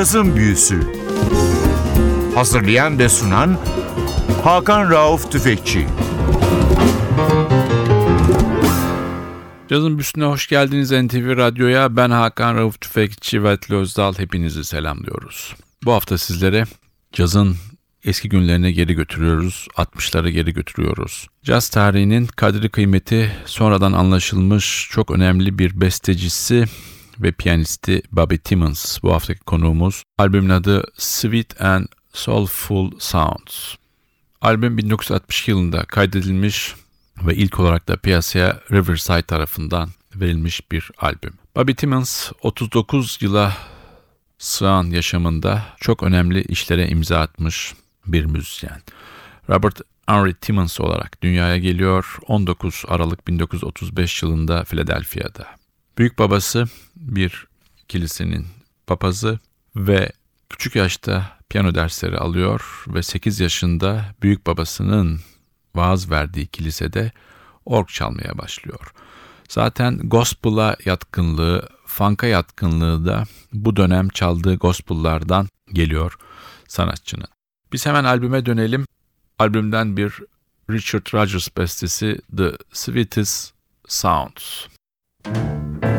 Cazın Büyüsü Hazırlayan ve sunan Hakan Rauf Tüfekçi Cazın Büyüsü'ne hoş geldiniz NTV Radyo'ya. Ben Hakan Rauf Tüfekçi ve Özdal hepinizi selamlıyoruz. Bu hafta sizlere cazın eski günlerine geri götürüyoruz, 60'lara geri götürüyoruz. Caz tarihinin kadri kıymeti sonradan anlaşılmış çok önemli bir bestecisi ve piyanisti Bobby Timmons bu haftaki konuğumuz. Albümün adı Sweet and Soulful Sounds. Albüm 1962 yılında kaydedilmiş ve ilk olarak da piyasaya Riverside tarafından verilmiş bir albüm. Bobby Timmons 39 yıla sığan yaşamında çok önemli işlere imza atmış bir müzisyen. Robert Henry Timmons olarak dünyaya geliyor 19 Aralık 1935 yılında Philadelphia'da. Büyük babası bir kilisenin papazı ve küçük yaşta piyano dersleri alıyor ve 8 yaşında büyük babasının vaaz verdiği kilisede org çalmaya başlıyor. Zaten gospel'a yatkınlığı, funk'a yatkınlığı da bu dönem çaldığı gospel'lardan geliyor sanatçının. Biz hemen albüme dönelim. Albümden bir Richard Rogers bestesi The Sweetest Sounds. Thank you.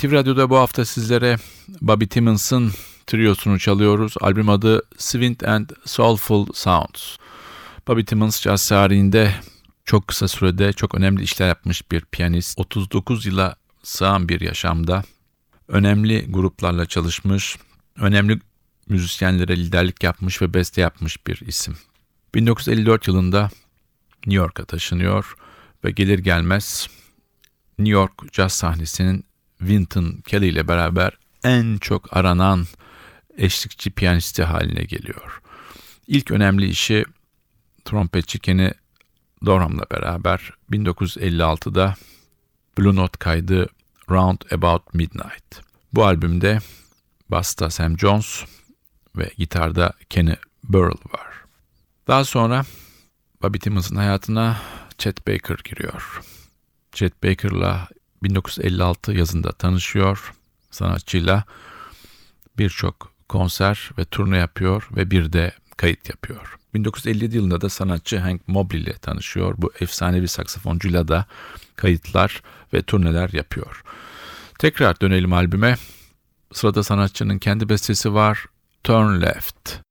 NTV Radyo'da bu hafta sizlere Bobby Timmons'ın triosunu çalıyoruz. Albüm adı Swint and Soulful Sounds. Bobby Timmons caz tarihinde çok kısa sürede çok önemli işler yapmış bir piyanist. 39 yıla sığan bir yaşamda önemli gruplarla çalışmış, önemli müzisyenlere liderlik yapmış ve beste yapmış bir isim. 1954 yılında New York'a taşınıyor ve gelir gelmez New York caz sahnesinin Wynton Kelly ile beraber en çok aranan eşlikçi piyanisti haline geliyor. İlk önemli işi trompetçi Kenny Dorham'la beraber 1956'da Blue Note kaydı Round About Midnight. Bu albümde basta Sam Jones ve gitarda Kenny Burrell var. Daha sonra Bobby Timmons'ın hayatına Chet Baker giriyor. Chet Baker'la 1956 yazında tanışıyor. Sanatçıyla birçok konser ve turne yapıyor ve bir de kayıt yapıyor. 1957 yılında da sanatçı Hank Mobley ile tanışıyor. Bu efsanevi saksafoncuyla da kayıtlar ve turneler yapıyor. Tekrar dönelim albüme. Sırada sanatçının kendi bestesi var. Turn Left.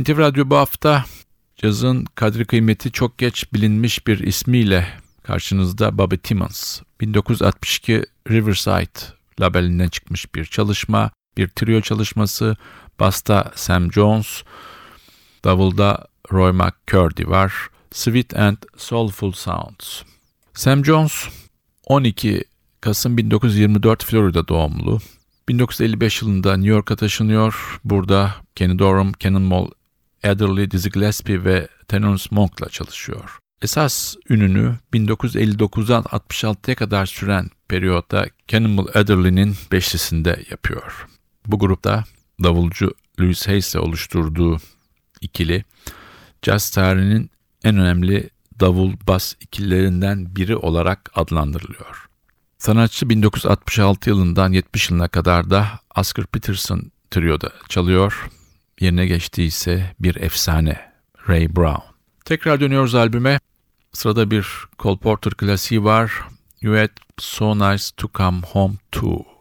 NTV Radyo bu hafta cazın kadri kıymeti çok geç bilinmiş bir ismiyle karşınızda Bobby Timmons. 1962 Riverside labelinden çıkmış bir çalışma, bir trio çalışması. Basta Sam Jones, davulda Roy McCurdy var. Sweet and Soulful Sounds. Sam Jones 12 Kasım 1924 Florida doğumlu. 1955 yılında New York'a taşınıyor. Burada Kenny Dorham, Cannonball Adderley, Dizzy Gillespie ve Thelonious Monk'la çalışıyor. Esas ününü 1959'dan 66'ya kadar süren periyotta Cannonball Adderley'nin beşlisinde yapıyor. Bu grupta davulcu Louis Hayes'le oluşturduğu ikili jazz tarihinin en önemli davul bas ikililerinden biri olarak adlandırılıyor. Sanatçı 1966 yılından 70 yılına kadar da Oscar Peterson Trio'da çalıyor. Yerine geçtiği ise bir efsane Ray Brown. Tekrar dönüyoruz albüme. Sırada bir Cole Porter klasiği var. You had so nice to come home to.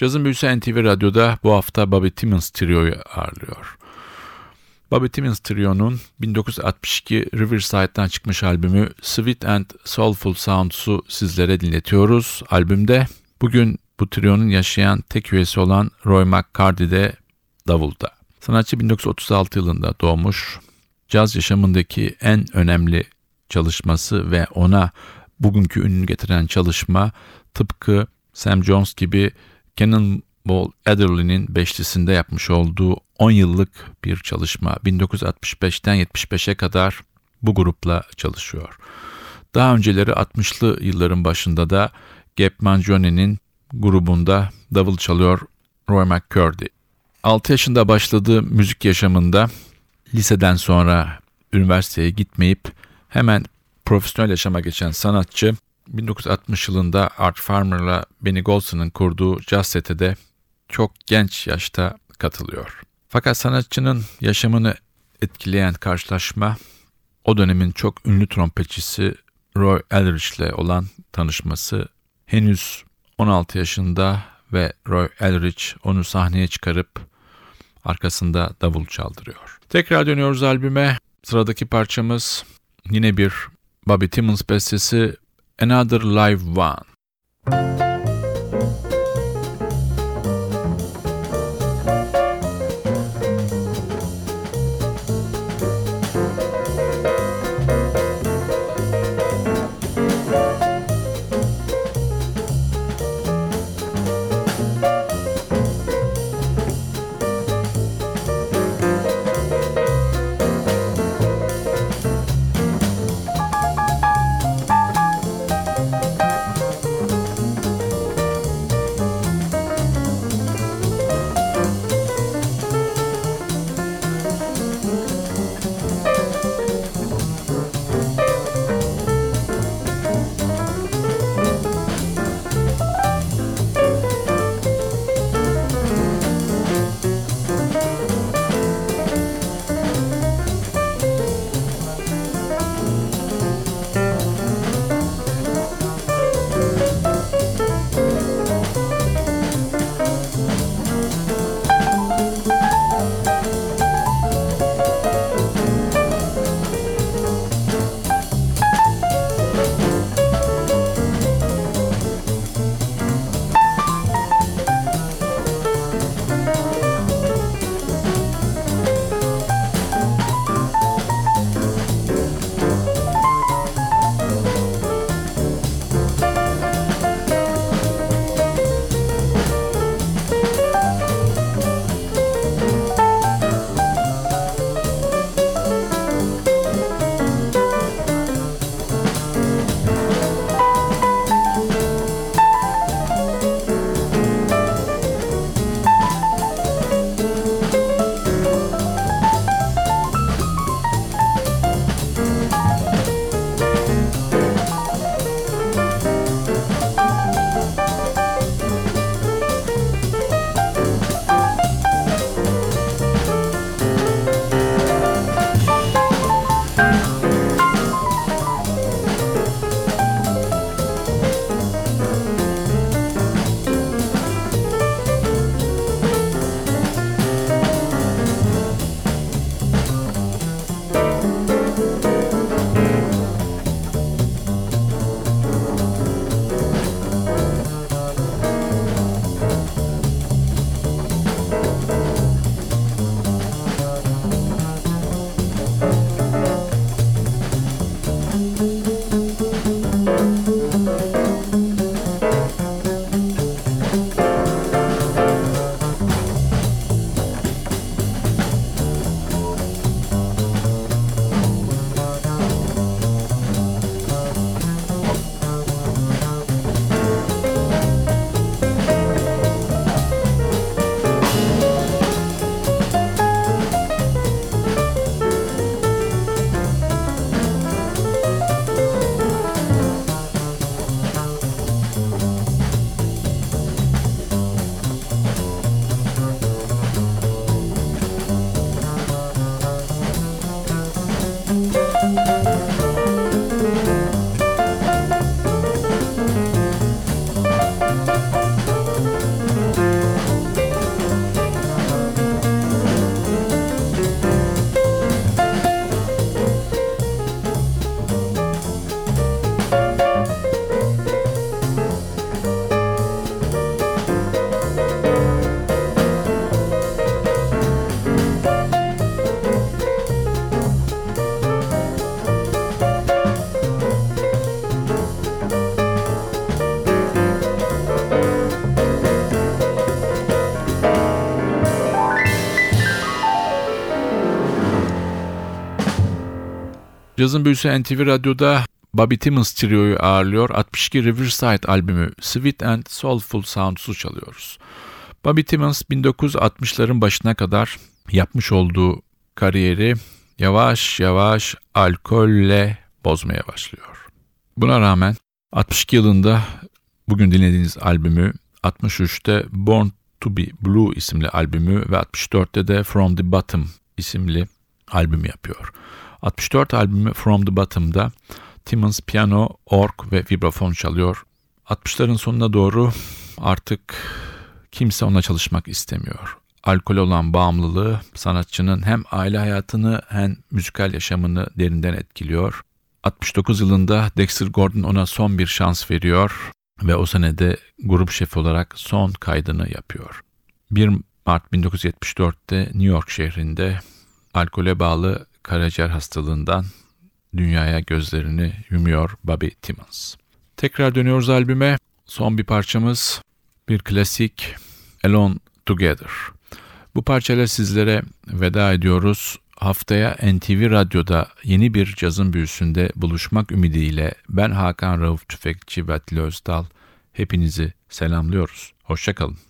Cazın Büyüsü NTV Radyo'da bu hafta Bobby Timmons Trio'yu ağırlıyor. Bobby Timmons Trio'nun 1962 Riverside'dan çıkmış albümü Sweet and Soulful Sounds'u sizlere dinletiyoruz. Albümde bugün bu trionun yaşayan tek üyesi olan Roy McCarthy de davulda. Sanatçı 1936 yılında doğmuş. Caz yaşamındaki en önemli çalışması ve ona bugünkü ününü getiren çalışma tıpkı Sam Jones gibi Cannonball Adderley'nin beşlisinde yapmış olduğu 10 yıllık bir çalışma. 1965'ten 75'e kadar bu grupla çalışıyor. Daha önceleri 60'lı yılların başında da Gap Mangioni'nin grubunda davul çalıyor Roy McCurdy. 6 yaşında başladığı müzik yaşamında liseden sonra üniversiteye gitmeyip hemen profesyonel yaşama geçen sanatçı 1960 yılında Art Farmer'la Benny Golson'ın kurduğu jazz sete de çok genç yaşta katılıyor. Fakat sanatçının yaşamını etkileyen karşılaşma o dönemin çok ünlü trompetçisi Roy Eldridge ile olan tanışması henüz 16 yaşında ve Roy Eldridge onu sahneye çıkarıp arkasında davul çaldırıyor. Tekrar dönüyoruz albüme. Sıradaki parçamız yine bir Bobby Timmons bestesi Another Live One. Cazın büyüsü NTV Radyo'da Bobby Timmons Trio'yu ağırlıyor. 62 Riverside albümü Sweet and Soulful Sounds'u çalıyoruz. Bobby Timmons 1960'ların başına kadar yapmış olduğu kariyeri yavaş yavaş alkolle bozmaya başlıyor. Buna rağmen 62 yılında bugün dinlediğiniz albümü, 63'te Born to be Blue isimli albümü ve 64'te de From the Bottom isimli albümü yapıyor. 64 albümü From the Bottom'da Timmons piyano, org ve vibrafon çalıyor. 60'ların sonuna doğru artık kimse ona çalışmak istemiyor. Alkol olan bağımlılığı sanatçının hem aile hayatını hem müzikal yaşamını derinden etkiliyor. 69 yılında Dexter Gordon ona son bir şans veriyor ve o senede grup şefi olarak son kaydını yapıyor. 1 Mart 1974'te New York şehrinde alkole bağlı karaciğer hastalığından dünyaya gözlerini yumuyor Bobby Timmons. Tekrar dönüyoruz albüme. Son bir parçamız bir klasik Alone Together. Bu parçayla sizlere veda ediyoruz. Haftaya NTV Radyo'da yeni bir cazın büyüsünde buluşmak ümidiyle ben Hakan Rauf Tüfekçi ve Özdal hepinizi selamlıyoruz. Hoşçakalın.